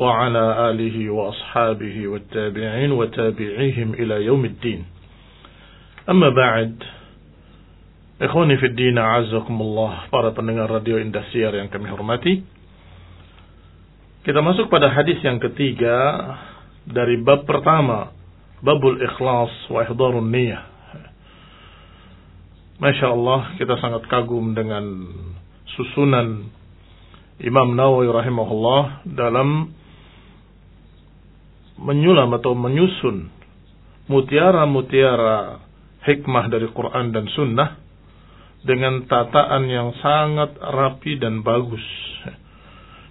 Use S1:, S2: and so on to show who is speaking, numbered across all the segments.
S1: وعلى آله وأصحابه والتابعين وتابعيهم إلى يوم الدين أما بعد Ikhwani fi din azakumullah para pendengar radio Indosiar yang kami hormati. Kita masuk pada hadis yang ketiga dari bab pertama, babul ikhlas wa ihdarun niyah. Masya Allah kita sangat kagum dengan susunan Imam Nawawi rahimahullah dalam menyulam atau menyusun mutiara-mutiara hikmah dari Quran dan Sunnah dengan tataan yang sangat rapi dan bagus.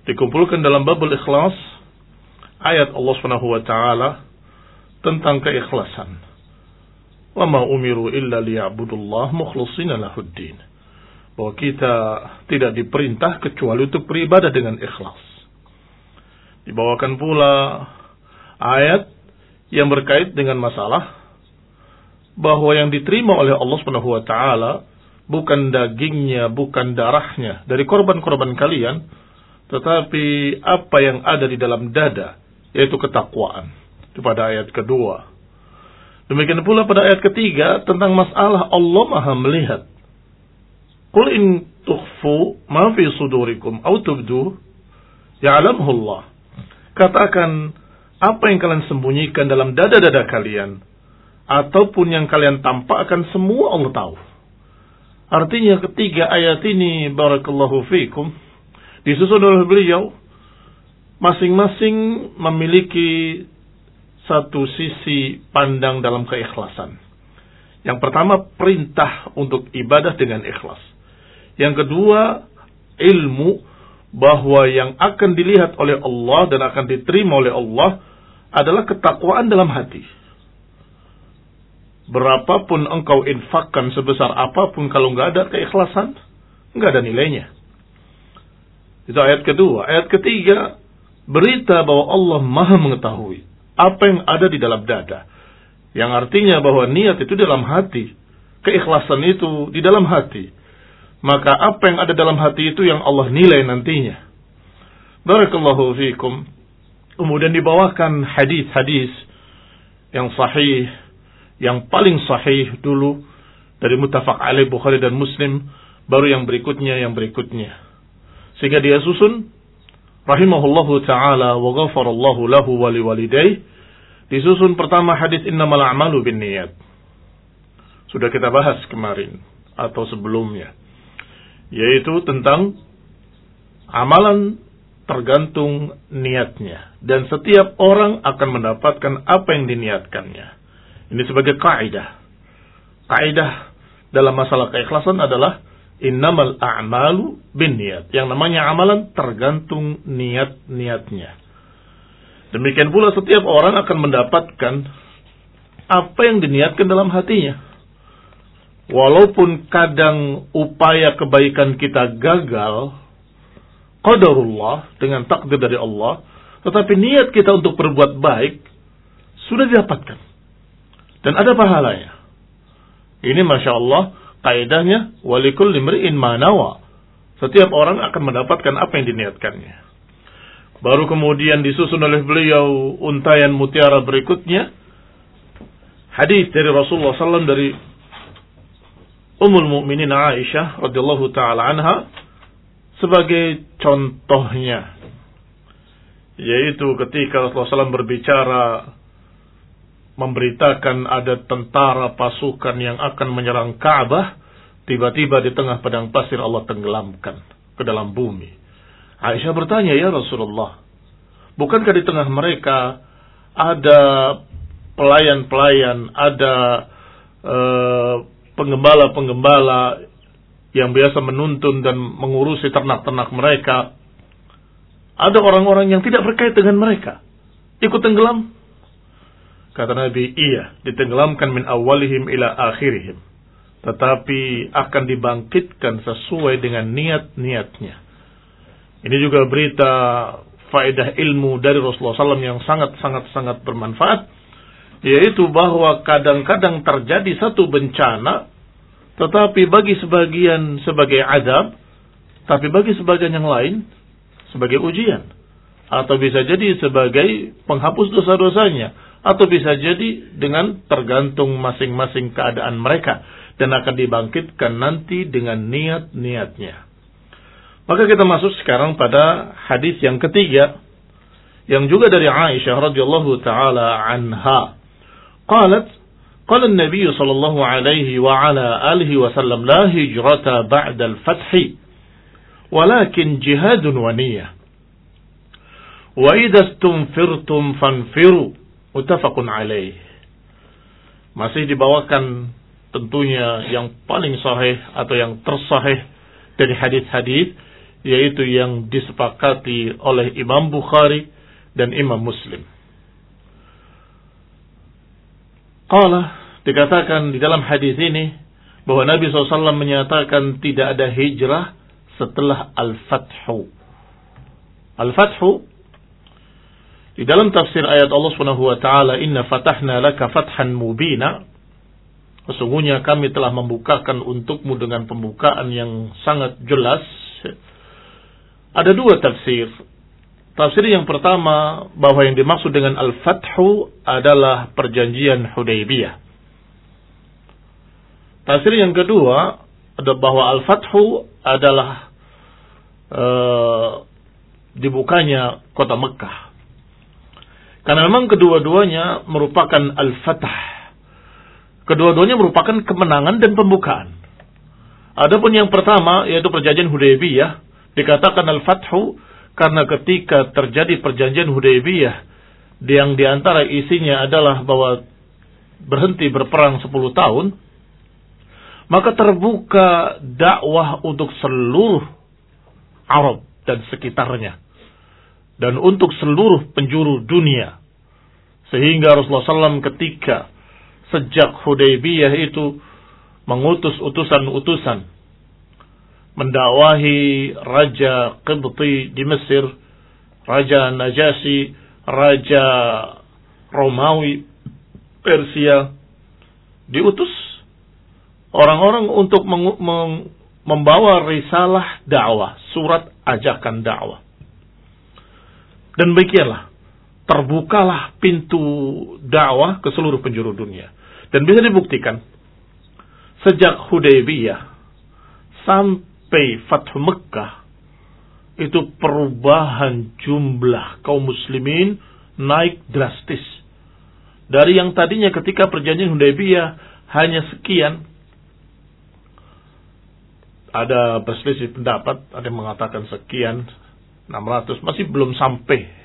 S1: Dikumpulkan dalam babul ikhlas ayat Allah Subhanahu wa taala tentang keikhlasan. Wa ma umiru illa liya'budullah mukhlishina lahuddin. Bahwa kita tidak diperintah kecuali untuk beribadah dengan ikhlas. Dibawakan pula ayat yang berkait dengan masalah bahwa yang diterima oleh Allah Subhanahu wa taala bukan dagingnya, bukan darahnya dari korban-korban kalian, tetapi apa yang ada di dalam dada, yaitu ketakwaan. Itu pada ayat kedua. Demikian pula pada ayat ketiga tentang masalah Allah Maha melihat. Qul in tukhfu ma fi sudurikum au tubdu ya'lamhu Allah. Katakan apa yang kalian sembunyikan dalam dada-dada kalian ataupun yang kalian tampakkan semua Allah tahu. Artinya ketiga ayat ini barakallahu fikum disusun oleh beliau masing-masing memiliki satu sisi pandang dalam keikhlasan. Yang pertama perintah untuk ibadah dengan ikhlas. Yang kedua ilmu bahwa yang akan dilihat oleh Allah dan akan diterima oleh Allah adalah ketakwaan dalam hati berapapun engkau infakkan sebesar apa pun kalau nggak ada keikhlasan, nggak ada nilainya. Itu ayat kedua. Ayat ketiga, berita bahwa Allah maha mengetahui apa yang ada di dalam dada. Yang artinya bahwa niat itu dalam hati. Keikhlasan itu di dalam hati. Maka apa yang ada dalam hati itu yang Allah nilai nantinya. Barakallahu fiikum. Kemudian dibawakan hadis-hadis yang sahih yang paling sahih dulu dari mutafak alaih Bukhari dan Muslim, baru yang berikutnya yang berikutnya. Sehingga dia susun rahimahullahu taala wa ghafarallahu lahu wa liwalidayh disusun pertama hadis innamal a'malu binniyat. Sudah kita bahas kemarin atau sebelumnya. Yaitu tentang amalan tergantung niatnya dan setiap orang akan mendapatkan apa yang diniatkannya. Ini sebagai kaidah. Kaidah dalam masalah keikhlasan adalah innamal a'malu bin niat. Yang namanya amalan tergantung niat-niatnya. Demikian pula setiap orang akan mendapatkan apa yang diniatkan dalam hatinya. Walaupun kadang upaya kebaikan kita gagal, qadarullah dengan takdir dari Allah, tetapi niat kita untuk berbuat baik sudah didapatkan. Dan ada pahalanya. Ini Masya Allah, kaidahnya, walikul limri'in manawa. Setiap orang akan mendapatkan apa yang diniatkannya. Baru kemudian disusun oleh beliau untayan mutiara berikutnya. Hadis dari Rasulullah SAW dari Ummul Mukminin Aisyah radhiyallahu taala anha sebagai contohnya yaitu ketika Rasulullah SAW berbicara memberitakan ada tentara pasukan yang akan menyerang Ka'bah, tiba-tiba di tengah padang pasir Allah tenggelamkan ke dalam bumi. Aisyah bertanya, "Ya Rasulullah, bukankah di tengah mereka ada pelayan-pelayan, ada uh, penggembala-penggembala yang biasa menuntun dan mengurusi ternak-ternak mereka? Ada orang-orang yang tidak berkait dengan mereka. Ikut tenggelam? Kata Nabi, iya, ditenggelamkan min awalihim ila akhirihim. Tetapi akan dibangkitkan sesuai dengan niat-niatnya. Ini juga berita faedah ilmu dari Rasulullah SAW yang sangat-sangat-sangat bermanfaat. Yaitu bahwa kadang-kadang terjadi satu bencana, tetapi bagi sebagian sebagai adab, tapi bagi sebagian yang lain sebagai ujian. Atau bisa jadi sebagai penghapus dosa-dosanya atau bisa jadi dengan tergantung masing-masing keadaan mereka dan akan dibangkitkan nanti dengan niat-niatnya. Maka kita masuk sekarang pada hadis yang ketiga yang juga dari Aisyah radhiyallahu taala anha. Qalat قال النبي صلى الله عليه وعلى آله وسلم لا هجرة بعد الفتح ولكن جهاد ونية وإذا استنفرتم فانفروا متفق عليه masih dibawakan tentunya yang paling sahih atau yang tersahih dari hadis-hadis yaitu yang disepakati oleh Imam Bukhari dan Imam Muslim. Qala dikatakan di dalam hadis ini bahwa Nabi SAW menyatakan tidak ada hijrah setelah Al-Fathu. Al-Fathu di dalam tafsir ayat Allah Subhanahu wa taala, "Inna fatahna laka fathan mubina." Sesungguhnya kami telah membukakan untukmu dengan pembukaan yang sangat jelas. Ada dua tafsir. Tafsir yang pertama bahwa yang dimaksud dengan al-fathu adalah perjanjian Hudaybiyah. Tafsir yang kedua ada bahwa al-fathu adalah uh, dibukanya kota Mekah. Karena memang kedua-duanya merupakan al-fatah. Kedua-duanya merupakan kemenangan dan pembukaan. Adapun yang pertama yaitu perjanjian Hudaybiyah dikatakan al-fathu karena ketika terjadi perjanjian Hudaybiyah yang di antara isinya adalah bahwa berhenti berperang 10 tahun maka terbuka dakwah untuk seluruh Arab dan sekitarnya dan untuk seluruh penjuru dunia. Sehingga Rasulullah SAW ketika sejak Hudaybiyah itu mengutus utusan-utusan mendakwahi Raja Qibti di Mesir, Raja Najasi, Raja Romawi Persia diutus orang-orang untuk membawa risalah dakwah, surat ajakan dakwah. Dan demikianlah, terbukalah pintu dakwah ke seluruh penjuru dunia. Dan bisa dibuktikan, sejak Hudaybiyah sampai Fathu Mekah, itu perubahan jumlah kaum muslimin naik drastis. Dari yang tadinya ketika perjanjian Hudaybiyah hanya sekian, ada berselisih pendapat, ada yang mengatakan sekian, 600 masih belum sampai.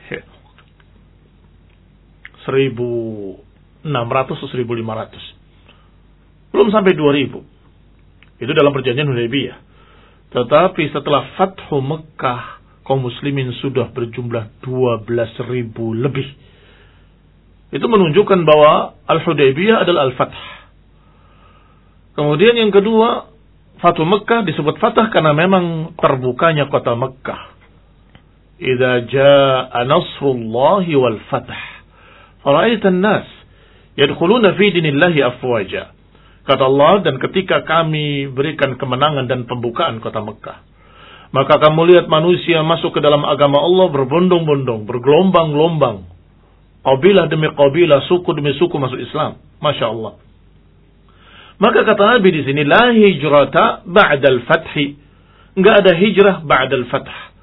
S1: 1600 atau 1500 belum sampai 2000 itu dalam perjanjian Hudaybiyah. Tetapi setelah Fathu Mekah kaum muslimin sudah berjumlah 12.000 lebih. Itu menunjukkan bahwa Al-Hudaybiyah adalah Al-Fath. Kemudian yang kedua Fatu Mekah disebut fatah karena memang terbukanya kota Mekah. Idza jaa nasrullahi wal fath. Faraitan nas yadkhuluna fi dinillahi afwaja. Kata Allah dan ketika kami berikan kemenangan dan pembukaan kota Mekah. Maka kamu lihat manusia masuk ke dalam agama Allah berbondong-bondong, bergelombang-gelombang. Qabilah demi qabilah, suku demi suku masuk Islam. Masya Allah maka kata Nabi di sini la hijrata ba'dal fathi enggak ada hijrah ba'dal fath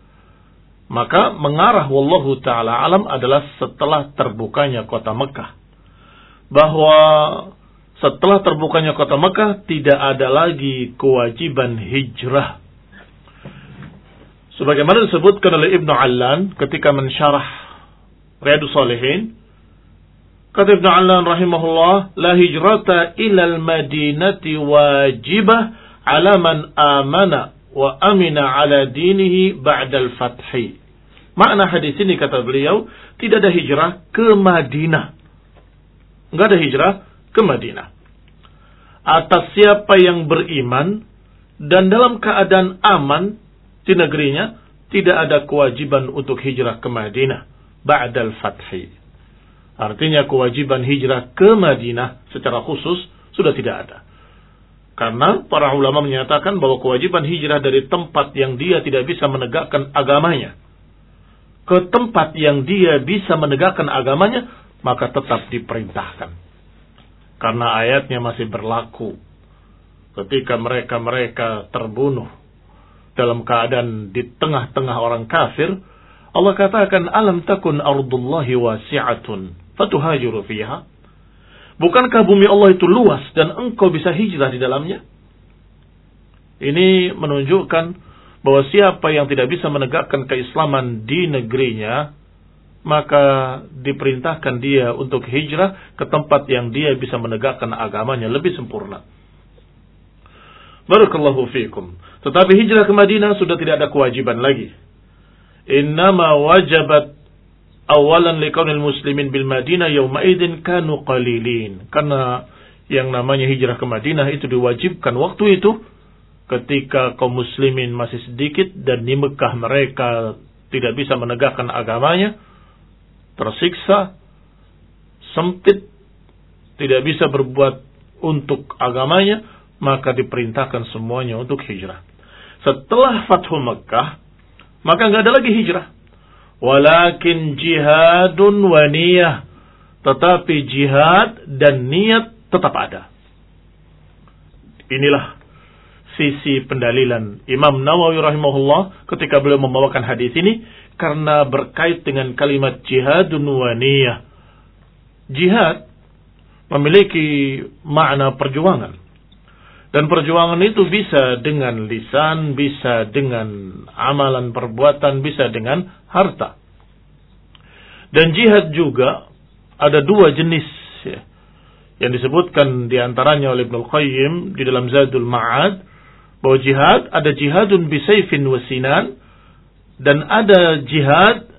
S1: maka mengarah wallahu taala alam adalah setelah terbukanya kota Mekah. Bahwa setelah terbukanya kota Mekah tidak ada lagi kewajiban hijrah. Sebagaimana disebutkan oleh Ibnu Allan ketika mensyarah Riyadus Salihin, kata Ibnu Allan rahimahullah, la hijrata ilal madinati wajibah ala man amana wa amina ala dinihi ba'dal fathi Makna hadis ini kata beliau, tidak ada hijrah ke Madinah. Enggak ada hijrah ke Madinah. Atas siapa yang beriman dan dalam keadaan aman di negerinya, tidak ada kewajiban untuk hijrah ke Madinah. Ba'dal fathi. Artinya kewajiban hijrah ke Madinah secara khusus sudah tidak ada. Karena para ulama menyatakan bahwa kewajiban hijrah dari tempat yang dia tidak bisa menegakkan agamanya ke tempat yang dia bisa menegakkan agamanya, maka tetap diperintahkan. Karena ayatnya masih berlaku. Ketika mereka-mereka terbunuh dalam keadaan di tengah-tengah orang kafir, Allah katakan, Alam takun ardullahi wasi'atun, fatuhajiru fiha. Bukankah bumi Allah itu luas dan engkau bisa hijrah di dalamnya? Ini menunjukkan bahwa siapa yang tidak bisa menegakkan keislaman di negerinya, maka diperintahkan dia untuk hijrah ke tempat yang dia bisa menegakkan agamanya lebih sempurna. Barakallahu fiikum. Tetapi hijrah ke Madinah sudah tidak ada kewajiban lagi. Innama wajabat awalan likaunil muslimin bil Madinah yawma idin kanu qalilin. Karena yang namanya hijrah ke Madinah itu diwajibkan waktu itu ketika kaum muslimin masih sedikit dan di Mekah mereka tidak bisa menegakkan agamanya, tersiksa, sempit, tidak bisa berbuat untuk agamanya, maka diperintahkan semuanya untuk hijrah. Setelah Fathu Mekah, maka nggak ada lagi hijrah. Walakin jihadun wa niyah. Tetapi jihad dan niat tetap ada. Inilah sisi pendalilan Imam Nawawi rahimahullah ketika beliau membawakan hadis ini karena berkait dengan kalimat jihadun wa niyah. Jihad memiliki makna perjuangan. Dan perjuangan itu bisa dengan lisan, bisa dengan amalan perbuatan, bisa dengan harta. Dan jihad juga ada dua jenis ya, yang disebutkan di antaranya oleh Ibnu Qayyim di dalam Zadul Ma'ad bahwa jihad ada jihadun bisayfin wasinan dan ada jihad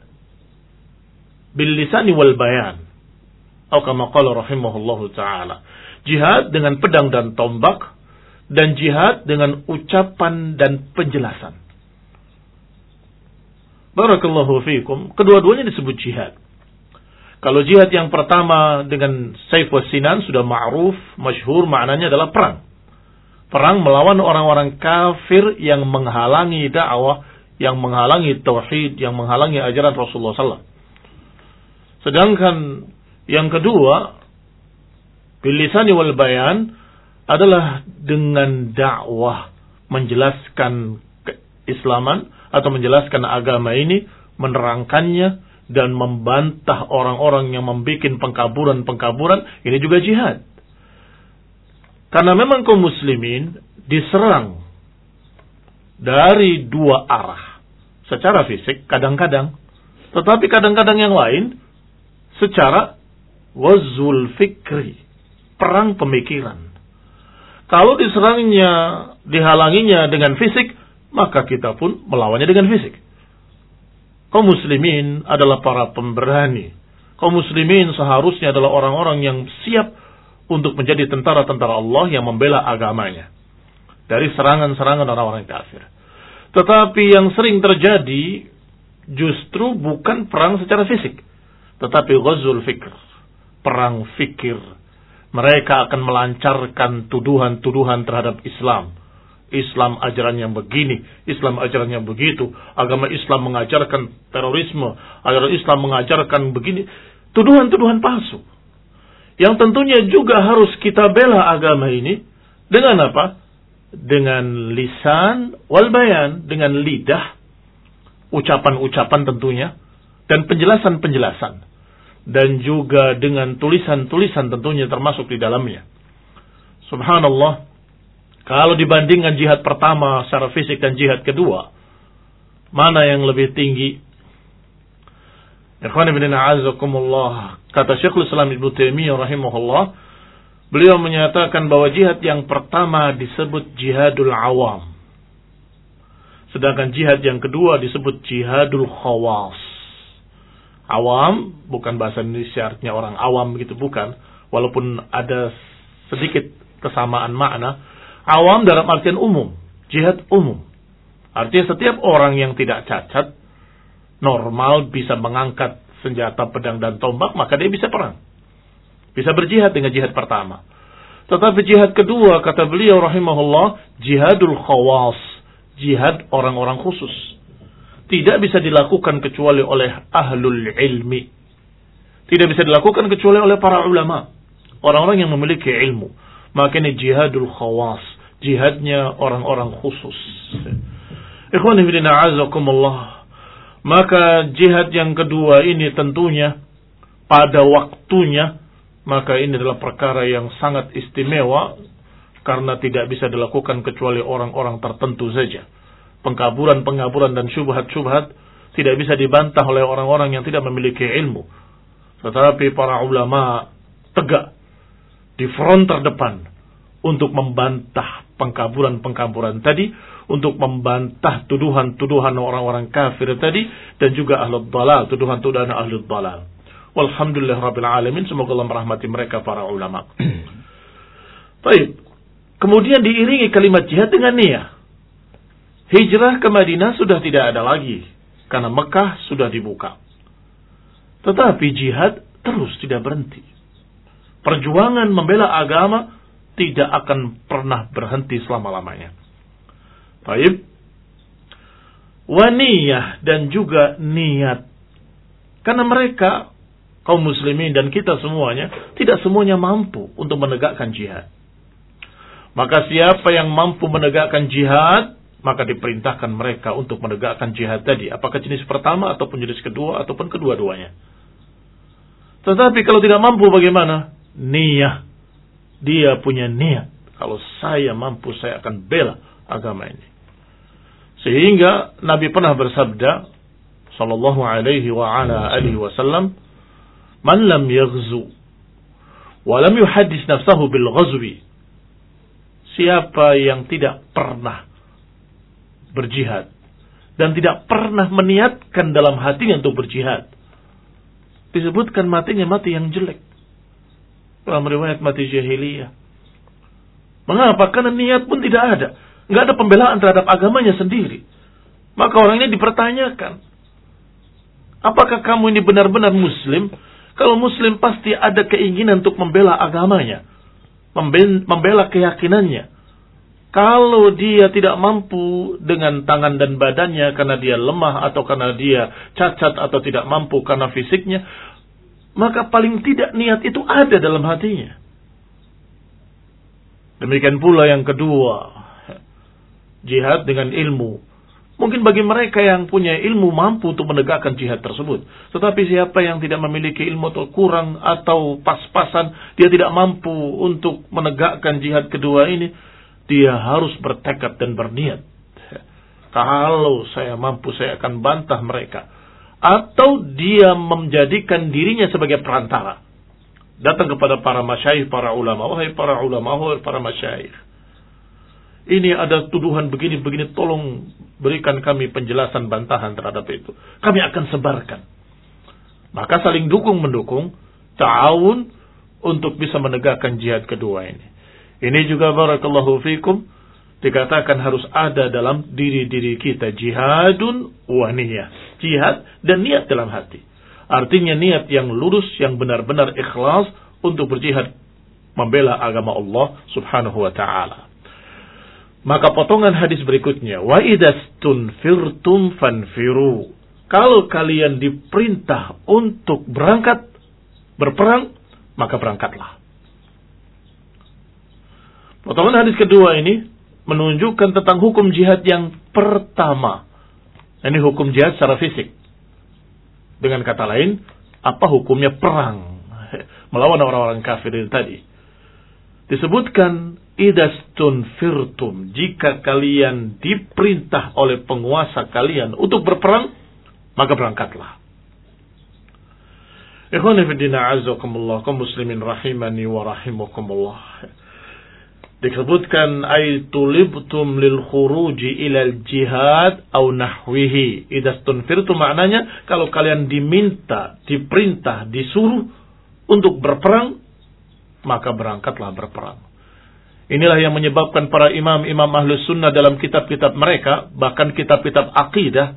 S1: bil lisani wal bayan. Atau kama qala rahimahullahu taala. Jihad dengan pedang dan tombak dan jihad dengan ucapan dan penjelasan. Barakallahu fiikum. Kedua-duanya disebut jihad. Kalau jihad yang pertama dengan Saif Sinan sudah ma'ruf, masyhur maknanya adalah perang. Perang melawan orang-orang kafir yang menghalangi dakwah, yang menghalangi tauhid, yang menghalangi ajaran Rasulullah SAW. Sedangkan yang kedua, bilisani wal bayan, adalah dengan dakwah menjelaskan keislaman atau menjelaskan agama ini, menerangkannya dan membantah orang-orang yang membuat pengkaburan-pengkaburan, ini juga jihad. Karena memang kaum muslimin diserang dari dua arah. Secara fisik kadang-kadang. Tetapi kadang-kadang yang lain secara wazul fikri. Perang pemikiran. Kalau diserangnya, dihalanginya dengan fisik, maka kita pun melawannya dengan fisik. Kaum muslimin adalah para pemberani. Kaum muslimin seharusnya adalah orang-orang yang siap untuk menjadi tentara-tentara Allah yang membela agamanya. Dari serangan-serangan orang-orang kafir. Tetapi yang sering terjadi justru bukan perang secara fisik. Tetapi ghazul fikr. Perang fikir mereka akan melancarkan tuduhan-tuduhan terhadap Islam. Islam ajaran yang begini, Islam ajaran yang begitu, agama Islam mengajarkan terorisme, ajaran Islam mengajarkan begini, tuduhan-tuduhan palsu. Yang tentunya juga harus kita bela agama ini dengan apa? Dengan lisan wal bayan, dengan lidah, ucapan-ucapan tentunya, dan penjelasan-penjelasan dan juga dengan tulisan-tulisan tentunya termasuk di dalamnya. Subhanallah, kalau dibandingkan jihad pertama secara fisik dan jihad kedua, mana yang lebih tinggi? Ikhwan ibn a'azakumullah. Kata Syekhul Islam Ibn Taimiyah rahimahullah, beliau menyatakan bahwa jihad yang pertama disebut jihadul awam. Sedangkan jihad yang kedua disebut jihadul khawas Awam bukan bahasa Indonesia artinya orang awam begitu bukan. Walaupun ada sedikit kesamaan makna. Awam dalam artian umum. Jihad umum. Artinya setiap orang yang tidak cacat, normal bisa mengangkat senjata pedang dan tombak, maka dia bisa perang. Bisa berjihad dengan jihad pertama. Tetapi jihad kedua, kata beliau rahimahullah, jihadul khawas. Jihad orang-orang khusus. Tidak bisa dilakukan kecuali oleh ahlul ilmi. Tidak bisa dilakukan kecuali oleh para ulama. Orang-orang yang memiliki ilmu. Maka ini jihadul khawas. Jihadnya orang-orang khusus. Ikhwan ibn a'azakumullah. Maka jihad yang kedua ini tentunya pada waktunya maka ini adalah perkara yang sangat istimewa karena tidak bisa dilakukan kecuali orang-orang tertentu saja. Pengkaburan-pengkaburan dan syubhat-syubhat tidak bisa dibantah oleh orang-orang yang tidak memiliki ilmu. Tetapi para ulama tegak di front terdepan untuk membantah pengkaburan-pengkaburan tadi, untuk membantah tuduhan-tuduhan orang-orang kafir tadi, dan juga ahlul dalal, tuduhan-tuduhan ahlul dalal. Walhamdulillah Rabbil Alamin. Semoga Allah merahmati mereka para ulama. Baik. Kemudian diiringi kalimat jihad dengan niat. Hijrah ke Madinah sudah tidak ada lagi. Karena Mekah sudah dibuka. Tetapi jihad terus tidak berhenti. Perjuangan membela agama tidak akan pernah berhenti selama-lamanya. Baik. Waniyah dan juga niat. Karena mereka kaum muslimin dan kita semuanya tidak semuanya mampu untuk menegakkan jihad. Maka siapa yang mampu menegakkan jihad, maka diperintahkan mereka untuk menegakkan jihad tadi. Apakah jenis pertama ataupun jenis kedua ataupun kedua-duanya. Tetapi kalau tidak mampu bagaimana? Niat. Dia punya niat. Kalau saya mampu saya akan bela agama ini. Sehingga Nabi pernah bersabda sallallahu alaihi wa ala alihi wasallam man lam yaghzu wa lam yuhaddis nafsahu bil ghazwi siapa yang tidak pernah berjihad. Dan tidak pernah meniatkan dalam hatinya untuk berjihad. Disebutkan matinya mati yang jelek. Dalam riwayat mati jahiliyah. Mengapa? Karena niat pun tidak ada. Nggak ada pembelaan terhadap agamanya sendiri. Maka orang ini dipertanyakan. Apakah kamu ini benar-benar muslim? Kalau muslim pasti ada keinginan untuk membela agamanya. Membela keyakinannya. Kalau dia tidak mampu dengan tangan dan badannya karena dia lemah atau karena dia cacat atau tidak mampu karena fisiknya, maka paling tidak niat itu ada dalam hatinya. Demikian pula yang kedua, jihad dengan ilmu. Mungkin bagi mereka yang punya ilmu mampu untuk menegakkan jihad tersebut. Tetapi siapa yang tidak memiliki ilmu atau kurang atau pas-pasan, dia tidak mampu untuk menegakkan jihad kedua ini, dia harus bertekad dan berniat. Kalau saya mampu, saya akan bantah mereka. Atau dia menjadikan dirinya sebagai perantara. Datang kepada para masyaih, para ulama. Wahai para ulama, wahai para masyaih ini ada tuduhan begini-begini, tolong berikan kami penjelasan bantahan terhadap itu. Kami akan sebarkan. Maka saling dukung-mendukung, ta'awun untuk bisa menegakkan jihad kedua ini. Ini juga barakallahu fikum, dikatakan harus ada dalam diri-diri kita. Jihadun wa niyah. Jihad dan niat dalam hati. Artinya niat yang lurus, yang benar-benar ikhlas untuk berjihad membela agama Allah subhanahu wa ta'ala. Maka potongan hadis berikutnya, wa idastunfirtum fanfiru. Kalau kalian diperintah untuk berangkat berperang, maka berangkatlah. Potongan hadis kedua ini menunjukkan tentang hukum jihad yang pertama. Ini hukum jihad secara fisik. Dengan kata lain, apa hukumnya perang melawan orang-orang kafir ini tadi. Disebutkan idastun firtum jika kalian diperintah oleh penguasa kalian untuk berperang maka berangkatlah Ikhwan fillah azakumullah kaum muslimin rahimani wa rahimakumullah disebutkan ay tulibtum lil khuruji ilal jihad au nahwihi. Idastunfirtu maknanya kalau kalian diminta diperintah disuruh untuk berperang maka berangkatlah berperang. Inilah yang menyebabkan para imam-imam ahlus sunnah dalam kitab-kitab mereka bahkan kitab-kitab akidah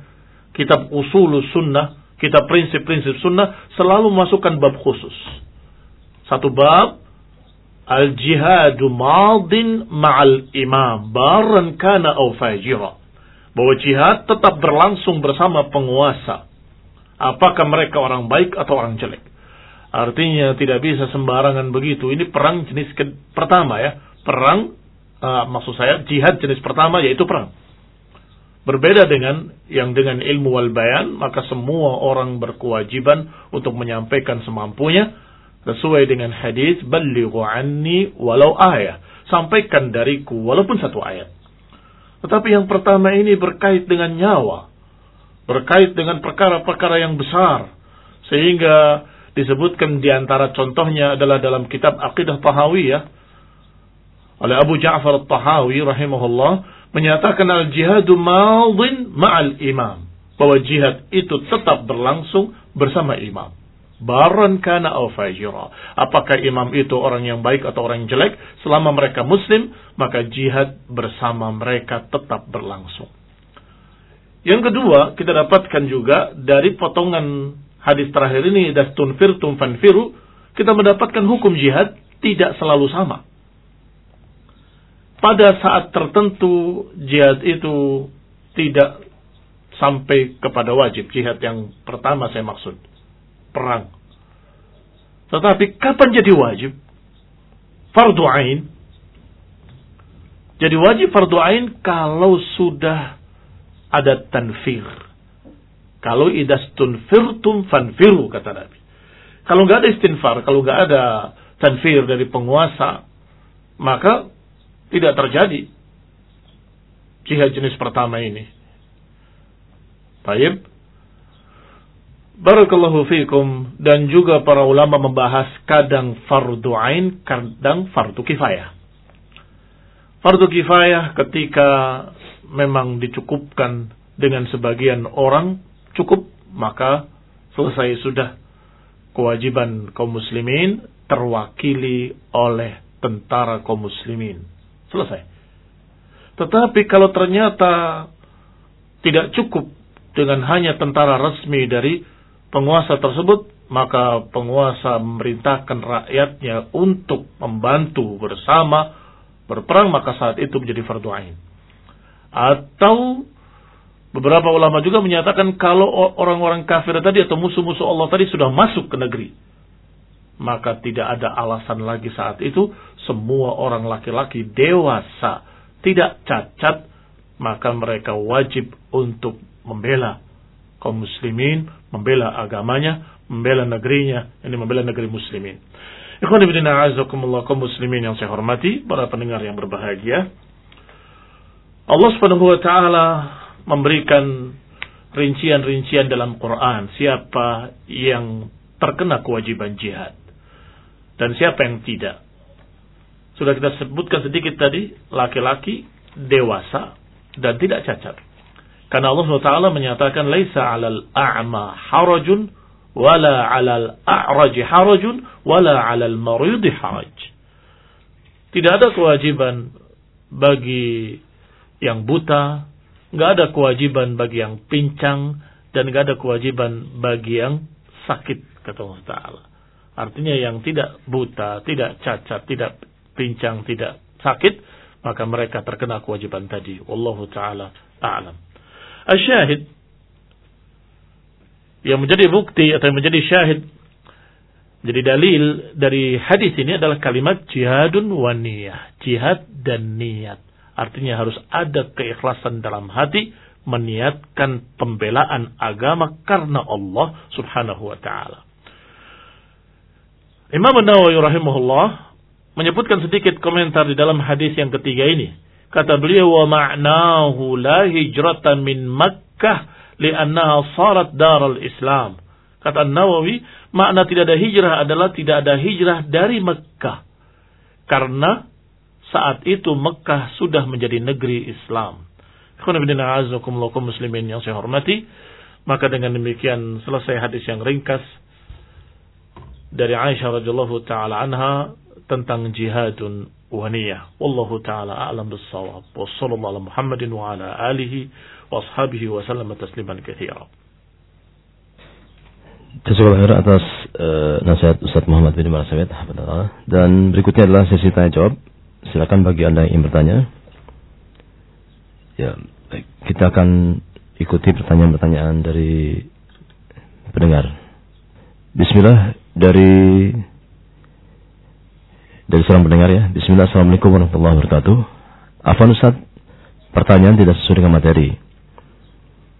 S1: kitab usul sunnah kitab prinsip-prinsip sunnah selalu masukkan bab khusus. Satu bab Al-jihadu madin ma'al imam. Baran kana au fajira. Bahwa jihad tetap berlangsung bersama penguasa. Apakah mereka orang baik atau orang jelek. Artinya tidak bisa sembarangan begitu. Ini perang jenis pertama ya. Perang, uh, maksud saya jihad jenis pertama yaitu perang. Berbeda dengan yang dengan ilmu wal bayan, maka semua orang berkewajiban untuk menyampaikan semampunya Sesuai dengan hadis, balighu anni walau ayat. Sampaikan dariku walaupun satu ayat. Tetapi yang pertama ini berkait dengan nyawa. Berkait dengan perkara-perkara yang besar. Sehingga disebutkan di antara contohnya adalah dalam kitab Aqidah Tahawiyah. Oleh Abu Ja'far Tahawi rahimahullah. Menyatakan al-jihadu maudin ma'al imam. Bahwa jihad itu tetap berlangsung bersama imam. Baran kana au fajira. Apakah imam itu orang yang baik atau orang yang jelek? Selama mereka muslim, maka jihad bersama mereka tetap berlangsung. Yang kedua, kita dapatkan juga dari potongan hadis terakhir ini, dastun firtum fanfiru, kita mendapatkan hukum jihad tidak selalu sama. Pada saat tertentu, jihad itu tidak sampai kepada wajib. Jihad yang pertama saya maksud perang. Tetapi kapan jadi wajib? Fardu ain. Jadi wajib fardu ain kalau sudah ada tanfir. Kalau idas tunfirtum fanfiru kata Nabi. Kalau nggak ada istinfar, kalau nggak ada tanfir dari penguasa, maka tidak terjadi jihad jenis pertama ini. Baik, Barakallahu fikum dan juga para ulama membahas kadang fardu ain, kadang fardu kifayah. Fardu kifayah ketika memang dicukupkan dengan sebagian orang cukup maka selesai sudah kewajiban kaum muslimin terwakili oleh tentara kaum muslimin. Selesai. Tetapi kalau ternyata tidak cukup dengan hanya tentara resmi dari penguasa tersebut, maka penguasa memerintahkan rakyatnya untuk membantu bersama berperang, maka saat itu menjadi fardu ain. Atau beberapa ulama juga menyatakan kalau orang-orang kafir tadi atau musuh-musuh Allah tadi sudah masuk ke negeri, maka tidak ada alasan lagi saat itu semua orang laki-laki dewasa tidak cacat, maka mereka wajib untuk membela kaum muslimin, membela agamanya, membela negerinya, ini membela negeri muslimin. Ikhwan ibn a'azakumullah kaum muslimin yang saya hormati, para pendengar yang berbahagia. Allah Subhanahu wa taala memberikan rincian-rincian dalam Quran siapa yang terkena kewajiban jihad dan siapa yang tidak. Sudah kita sebutkan sedikit tadi, laki-laki dewasa dan tidak cacat. Karena Allah SWT menyatakan laisa 'alal a'ma harajun wala 'alal a'raj harajun wala 'alal marid haraj. Tidak ada kewajiban bagi yang buta, nggak ada kewajiban bagi yang pincang dan nggak ada kewajiban bagi yang sakit kata Allah Taala. Artinya yang tidak buta, tidak cacat, tidak pincang, tidak sakit, maka mereka terkena kewajiban tadi. Wallahu taala a'lam. Asyahid yang menjadi bukti atau menjadi syahid jadi dalil dari hadis ini adalah kalimat jihadun wa niyah. Jihad dan niat. Artinya harus ada keikhlasan dalam hati meniatkan pembelaan agama karena Allah Subhanahu wa taala. Imam Nawawi rahimahullah menyebutkan sedikit komentar di dalam hadis yang ketiga ini. Kata beliau wa ma'nahu la hijratan min Makkah li'annaha sarat daral Islam. Kata Nawawi, makna tidak ada hijrah adalah tidak ada hijrah dari Makkah. Karena saat itu Mekah sudah menjadi negeri Islam. muslimin yang saya hormati. Maka dengan demikian selesai hadis yang ringkas dari Aisyah radhiyallahu taala anha tentang jihadun taala a'lam bis-shawab. Wassallallahu ala Muhammadin wa ala alihi wa ashabihi wa sallama tasliman katsira.
S2: Jazakallah atas uh, nasihat Ustaz Muhammad bin Marasawit dan berikutnya adalah sesi tanya jawab. Silakan bagi Anda yang ingin bertanya. Ya, baik. Kita akan ikuti pertanyaan-pertanyaan dari pendengar. Bismillah dari dari seorang pendengar ya. Bismillah, Assalamualaikum warahmatullahi wabarakatuh. Afan Ustaz, pertanyaan tidak sesuai dengan materi.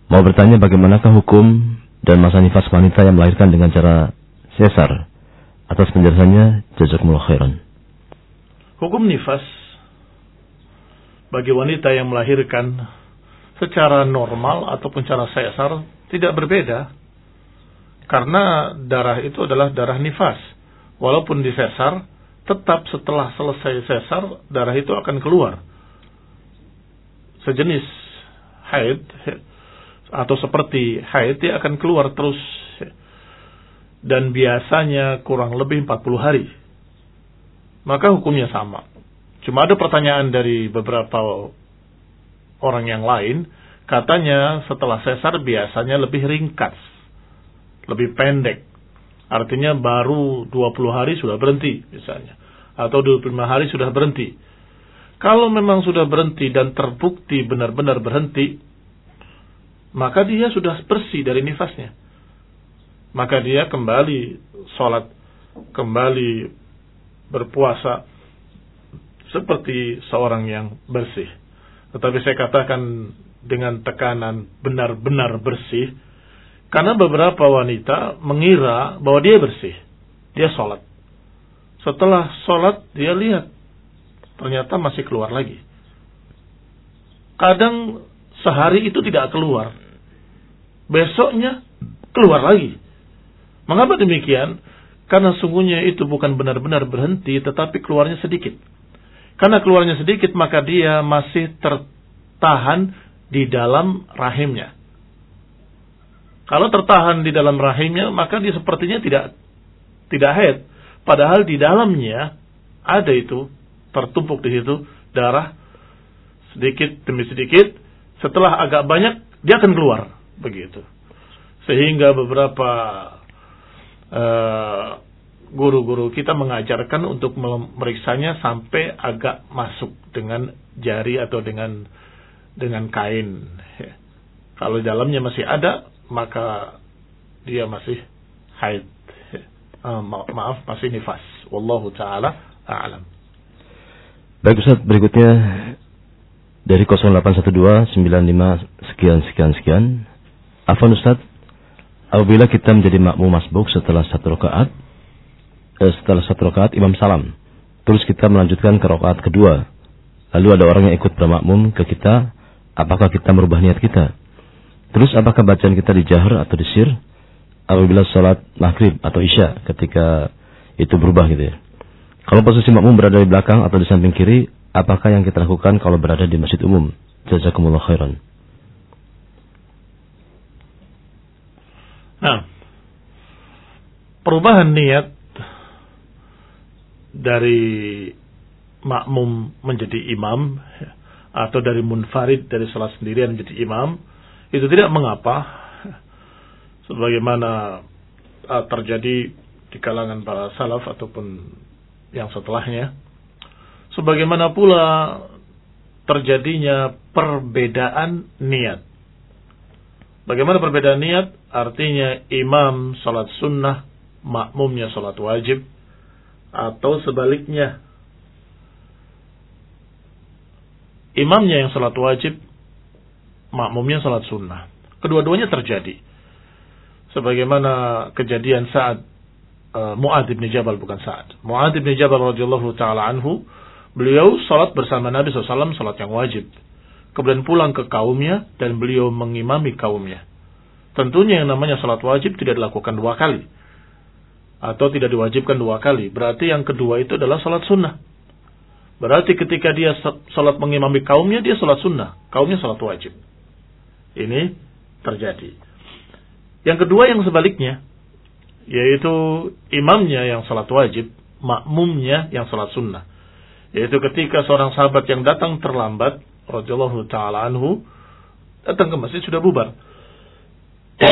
S2: Mau bertanya bagaimanakah hukum dan masa nifas wanita yang melahirkan dengan cara sesar? Atas penjelasannya, jazakumullah khairan.
S1: Hukum nifas bagi wanita yang melahirkan secara normal ataupun secara sesar tidak berbeda. Karena darah itu adalah darah nifas. Walaupun di sesar, tetap setelah selesai sesar, darah itu akan keluar. Sejenis haid atau seperti haid dia akan keluar terus dan biasanya kurang lebih 40 hari. Maka hukumnya sama. Cuma ada pertanyaan dari beberapa orang yang lain, katanya setelah sesar biasanya lebih ringkas, lebih pendek. Artinya baru 20 hari sudah berhenti misalnya. Atau 25 hari sudah berhenti. Kalau memang sudah berhenti dan terbukti benar-benar berhenti, maka dia sudah bersih dari nifasnya. Maka dia kembali sholat, kembali berpuasa seperti seorang yang bersih. Tetapi saya katakan dengan tekanan benar-benar bersih. Karena beberapa wanita mengira bahwa dia bersih. Dia sholat. Setelah sholat dia lihat. Ternyata masih keluar lagi. Kadang sehari itu tidak keluar. Besoknya keluar lagi. Mengapa demikian? Karena sungguhnya itu bukan benar-benar berhenti, tetapi keluarnya sedikit. Karena keluarnya sedikit maka dia masih tertahan di dalam rahimnya. Kalau tertahan di dalam rahimnya maka dia sepertinya tidak tidak haid. Padahal di dalamnya ada itu tertumpuk di situ darah sedikit demi sedikit. Setelah agak banyak dia akan keluar begitu. Sehingga beberapa uh, guru-guru kita mengajarkan untuk memeriksanya sampai agak masuk dengan jari atau dengan dengan kain. Kalau dalamnya masih ada, maka dia masih haid. Uh, maaf, masih nifas. Wallahu taala a'lam.
S2: Baik Ustaz, berikutnya dari 0812 95 sekian sekian sekian. Afan Ustaz, apabila kita menjadi makmum masbuk setelah satu rakaat, eh, setelah satu rakaat imam salam. Terus kita melanjutkan ke rakaat kedua. Lalu ada orang yang ikut bermakmum ke kita, apakah kita merubah niat kita? Terus apakah bacaan kita di jahar atau di sir? Apabila sholat maghrib atau isya ketika itu berubah gitu ya. Kalau posisi makmum berada di belakang atau di samping kiri, apakah yang kita lakukan kalau berada di masjid umum? Jazakumullah khairan.
S1: Nah, perubahan niat dari makmum menjadi imam atau dari munfarid dari salah sendirian menjadi imam itu tidak mengapa. Sebagaimana uh, terjadi di kalangan para salaf ataupun yang setelahnya. Sebagaimana pula terjadinya perbedaan niat. Bagaimana perbedaan niat? Artinya imam salat sunnah makmumnya salat wajib atau sebaliknya. Imamnya yang salat wajib makmumnya salat sunnah kedua-duanya terjadi sebagaimana kejadian saat uh, Mu'ad bin Jabal bukan saat Mu'ad bin Jabal radhiyallahu taala anhu beliau salat bersama Nabi SAW salat yang wajib kemudian pulang ke kaumnya dan beliau mengimami kaumnya tentunya yang namanya salat wajib tidak dilakukan dua kali atau tidak diwajibkan dua kali. Berarti yang kedua itu adalah sholat sunnah. Berarti ketika dia sholat mengimami kaumnya, dia sholat sunnah. Kaumnya sholat wajib. Ini terjadi. Yang kedua yang sebaliknya, yaitu imamnya yang sholat wajib, makmumnya yang sholat sunnah. Yaitu ketika seorang sahabat yang datang terlambat, radhiyallahu taala anhu, datang ke masjid sudah bubar.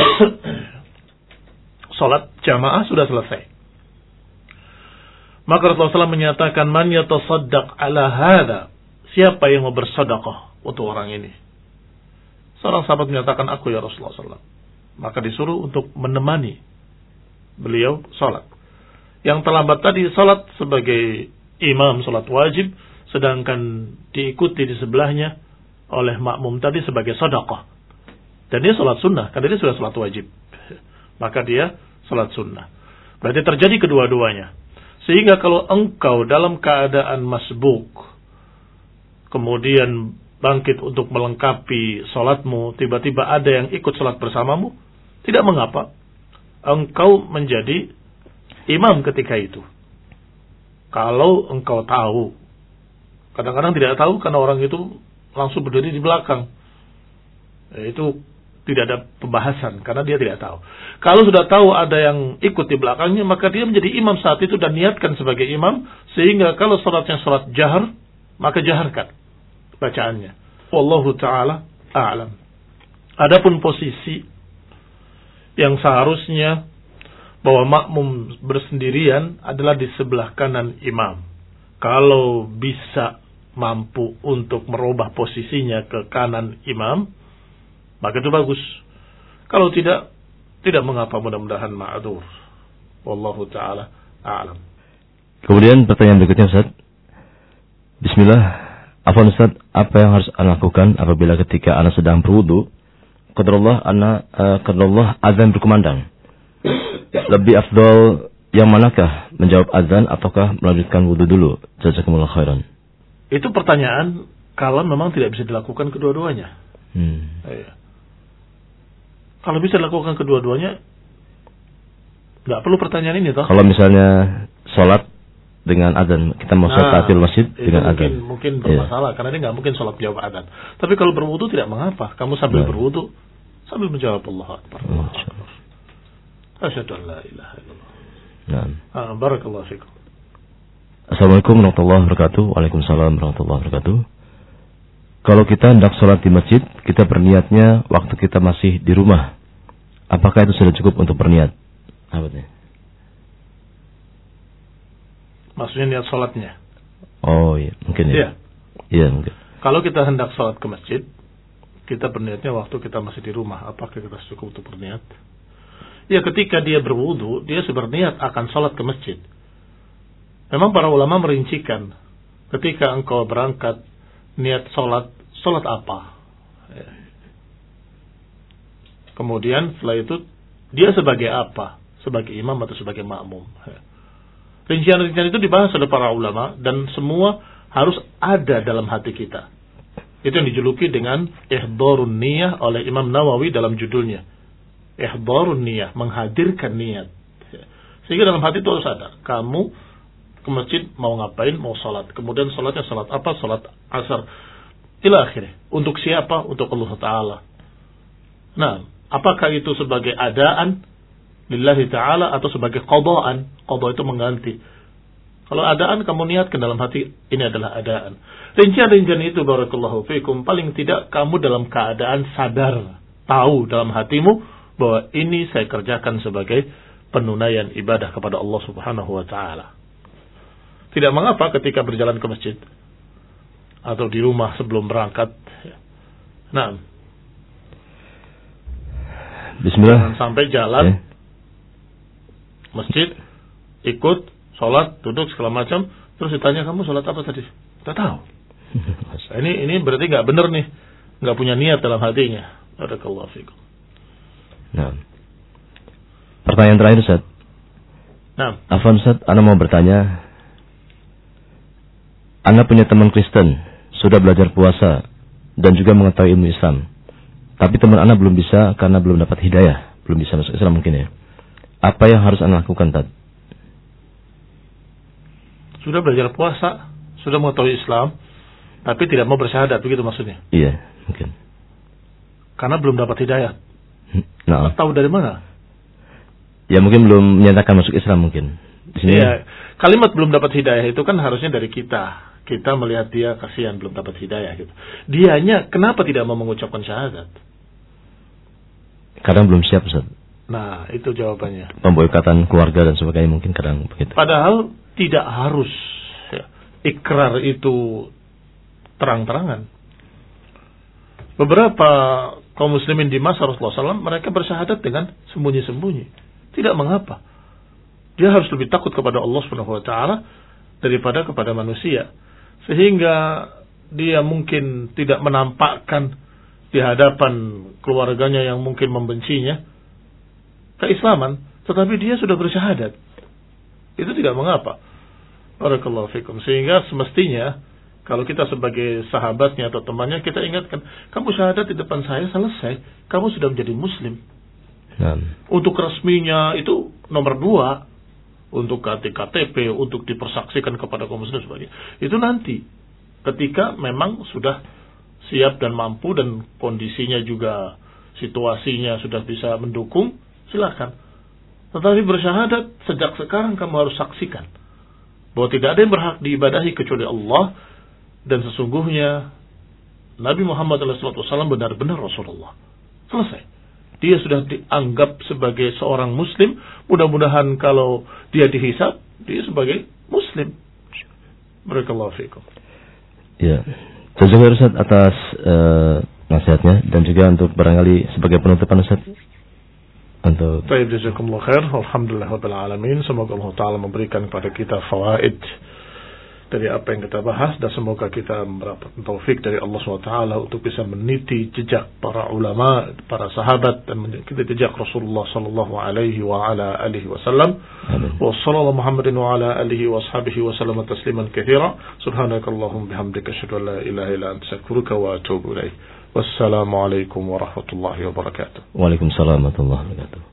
S1: Sholat jamaah sudah selesai. Maka Rasulullah SAW menyatakan, Man yatasaddaq ala hada. Siapa yang mau bersedekah untuk orang ini? Seorang sahabat menyatakan, aku ya Rasulullah SAW. Maka disuruh untuk menemani beliau sholat. Yang terlambat tadi sholat sebagai imam sholat wajib, sedangkan diikuti di sebelahnya oleh makmum tadi sebagai sedekah. Dan dia sholat sunnah, karena dia sudah sholat wajib. Maka dia sholat sunnah. Berarti terjadi kedua-duanya. Sehingga kalau engkau dalam keadaan masbuk, kemudian bangkit untuk melengkapi sholatmu, tiba-tiba ada yang ikut sholat bersamamu, tidak mengapa. Engkau menjadi imam ketika itu. Kalau engkau tahu, kadang-kadang tidak tahu karena orang itu langsung berdiri di belakang. Itu tidak ada pembahasan karena dia tidak tahu. Kalau sudah tahu ada yang ikut di belakangnya, maka dia menjadi imam saat itu dan niatkan sebagai imam sehingga kalau sholatnya sholat jahar, maka jaharkan bacaannya. Wallahu taala a'lam. Adapun posisi yang seharusnya bahwa makmum bersendirian adalah di sebelah kanan imam. Kalau bisa mampu untuk merubah posisinya ke kanan imam, maka itu bagus. Kalau tidak, tidak mengapa mudah-mudahan ma'adur. Wallahu ta'ala a'lam.
S2: Kemudian pertanyaan berikutnya Ustaz. Bismillah. Apa Ustaz, apa yang harus Anda lakukan apabila ketika Anda sedang berwudu, kadarullah Anda uh, kadarullah azan berkumandang. Lebih afdol yang manakah menjawab azan ataukah melanjutkan wudu dulu? Jazakumullah khairan.
S1: Itu pertanyaan kalau memang tidak bisa dilakukan kedua-duanya. Hmm. Iya. Kalau bisa dilakukan kedua-duanya, nggak perlu pertanyaan ini toh.
S2: Kalau misalnya sholat dengan adzan, kita mau sholat nah, masjid dengan
S1: adzan. Mungkin, mungkin iya. bermasalah yeah. karena ini nggak mungkin sholat jawab adzan. Tapi kalau berwudu tidak mengapa. Kamu sambil nah. berwudu sambil menjawab Allah Akbar. Asyhadu an la ilaha illallah. Nah. Ah, barakallahu fikum.
S2: Assalamualaikum warahmatullahi wabarakatuh. Waalaikumsalam warahmatullahi wabarakatuh. Kalau kita hendak sholat di masjid, kita berniatnya waktu kita masih di rumah. Apakah itu sudah cukup untuk berniat? Apa itu?
S1: Maksudnya niat sholatnya?
S2: Oh iya, mungkin ya. Iya. Iya mungkin.
S1: Kalau kita hendak sholat ke masjid, kita berniatnya waktu kita masih di rumah. Apakah kita cukup untuk berniat? Ya ketika dia berwudu, dia berniat akan sholat ke masjid. Memang para ulama merincikan, ketika engkau berangkat niat sholat, sholat apa? Kemudian setelah itu dia sebagai apa? Sebagai imam atau sebagai makmum? Rincian-rincian itu dibahas oleh para ulama dan semua harus ada dalam hati kita. Itu yang dijuluki dengan ihdorun niyah oleh Imam Nawawi dalam judulnya. Ihdorun niyah, menghadirkan niat. Sehingga dalam hati itu harus ada. Kamu ke masjid mau ngapain? Mau sholat. Kemudian sholatnya sholat apa? Sholat asar. Ila akhirnya. Untuk siapa? Untuk Allah Ta'ala. Nah, apakah itu sebagai adaan lillahi ta'ala atau sebagai qadaan? Qada itu mengganti. Kalau adaan kamu niatkan dalam hati ini adalah adaan. Rincian-rincian itu barakallahu fikum paling tidak kamu dalam keadaan sadar, tahu dalam hatimu bahwa ini saya kerjakan sebagai penunaian ibadah kepada Allah Subhanahu wa taala. Tidak mengapa ketika berjalan ke masjid atau di rumah sebelum berangkat. Nah,
S2: Bismillah.
S1: Jangan sampai jalan okay. Masjid, ikut, sholat, duduk segala macam, terus ditanya kamu sholat apa tadi? Tidak tahu. Ini ini berarti nggak benar nih, nggak punya niat dalam hatinya. Barakallahu fikum.
S2: Nah. Pertanyaan terakhir Ustaz. Nah. Afan Ustaz, Anda mau bertanya, anda punya teman Kristen, sudah belajar puasa, dan juga mengetahui ilmu Islam. Tapi teman Anda belum bisa karena belum dapat hidayah. Belum bisa masuk Islam mungkin ya. Apa yang harus Anda lakukan, Tad?
S1: Sudah belajar puasa, sudah mengetahui Islam, tapi tidak mau bersyahadat, begitu maksudnya?
S2: Iya, mungkin.
S1: Karena belum dapat hidayah.
S2: Nah,
S1: Tahu dari mana?
S2: ya mungkin belum menyatakan masuk Islam mungkin. Di sini
S1: Iya, kalimat belum dapat hidayah itu kan harusnya dari kita. Kita melihat dia kasihan belum dapat hidayah gitu. Dianya kenapa tidak mau mengucapkan syahadat?
S2: kadang belum siap Ustaz.
S1: Nah, itu jawabannya.
S2: Pemboikatan keluarga dan sebagainya mungkin kadang begitu.
S1: Padahal tidak harus ya, ikrar itu terang-terangan. Beberapa kaum muslimin di masa Rasulullah SAW mereka bersyahadat dengan sembunyi-sembunyi. Tidak mengapa. Dia harus lebih takut kepada Allah Subhanahu wa taala daripada kepada manusia. Sehingga dia mungkin tidak menampakkan di hadapan keluarganya yang mungkin membencinya keislaman, tetapi dia sudah bersyahadat. Itu tidak mengapa. Barakallahu fikum. Sehingga semestinya kalau kita sebagai sahabatnya atau temannya kita ingatkan, kamu syahadat di depan saya selesai, kamu sudah menjadi muslim.
S2: Nah,
S1: Untuk resminya itu nomor dua, untuk KTP, untuk dipersaksikan kepada kaum muslim sebagainya. Itu nanti ketika memang sudah siap dan mampu dan kondisinya juga situasinya sudah bisa mendukung, silakan. Tetapi bersyahadat sejak sekarang kamu harus saksikan bahwa tidak ada yang berhak diibadahi kecuali Allah dan sesungguhnya Nabi Muhammad SAW benar-benar Rasulullah. Selesai. Dia sudah dianggap sebagai seorang Muslim. Mudah-mudahan kalau dia dihisap, dia sebagai Muslim. Barakallahu fiikum.
S2: ya. Jazakallahu Ustaz atas eh, nasihatnya dan juga untuk barangkali sebagai penutupan Ustaz untuk
S1: Baik, jazakumullah khair. Alhamdulillah rabbil alamin. Semoga Allah taala memberikan kepada kita fawaid dari apa yang kita bahas dan semoga kita mendapatkan taufik dari Allah SWT untuk bisa meniti jejak para ulama, para sahabat dan kita jejak Rasulullah sallallahu alaihi wa ala alihi wasallam. Wa sallallahu Muhammadin wa ala alihi wa ashabihi wa sallam tasliman katsira. Subhanakallahumma bihamdika asyhadu an la ilaha illa anta astaghfiruka wa atubu ilaik. Wassalamu alaikum warahmatullahi wabarakatuh.
S2: Waalaikumsalam warahmatullahi wabarakatuh.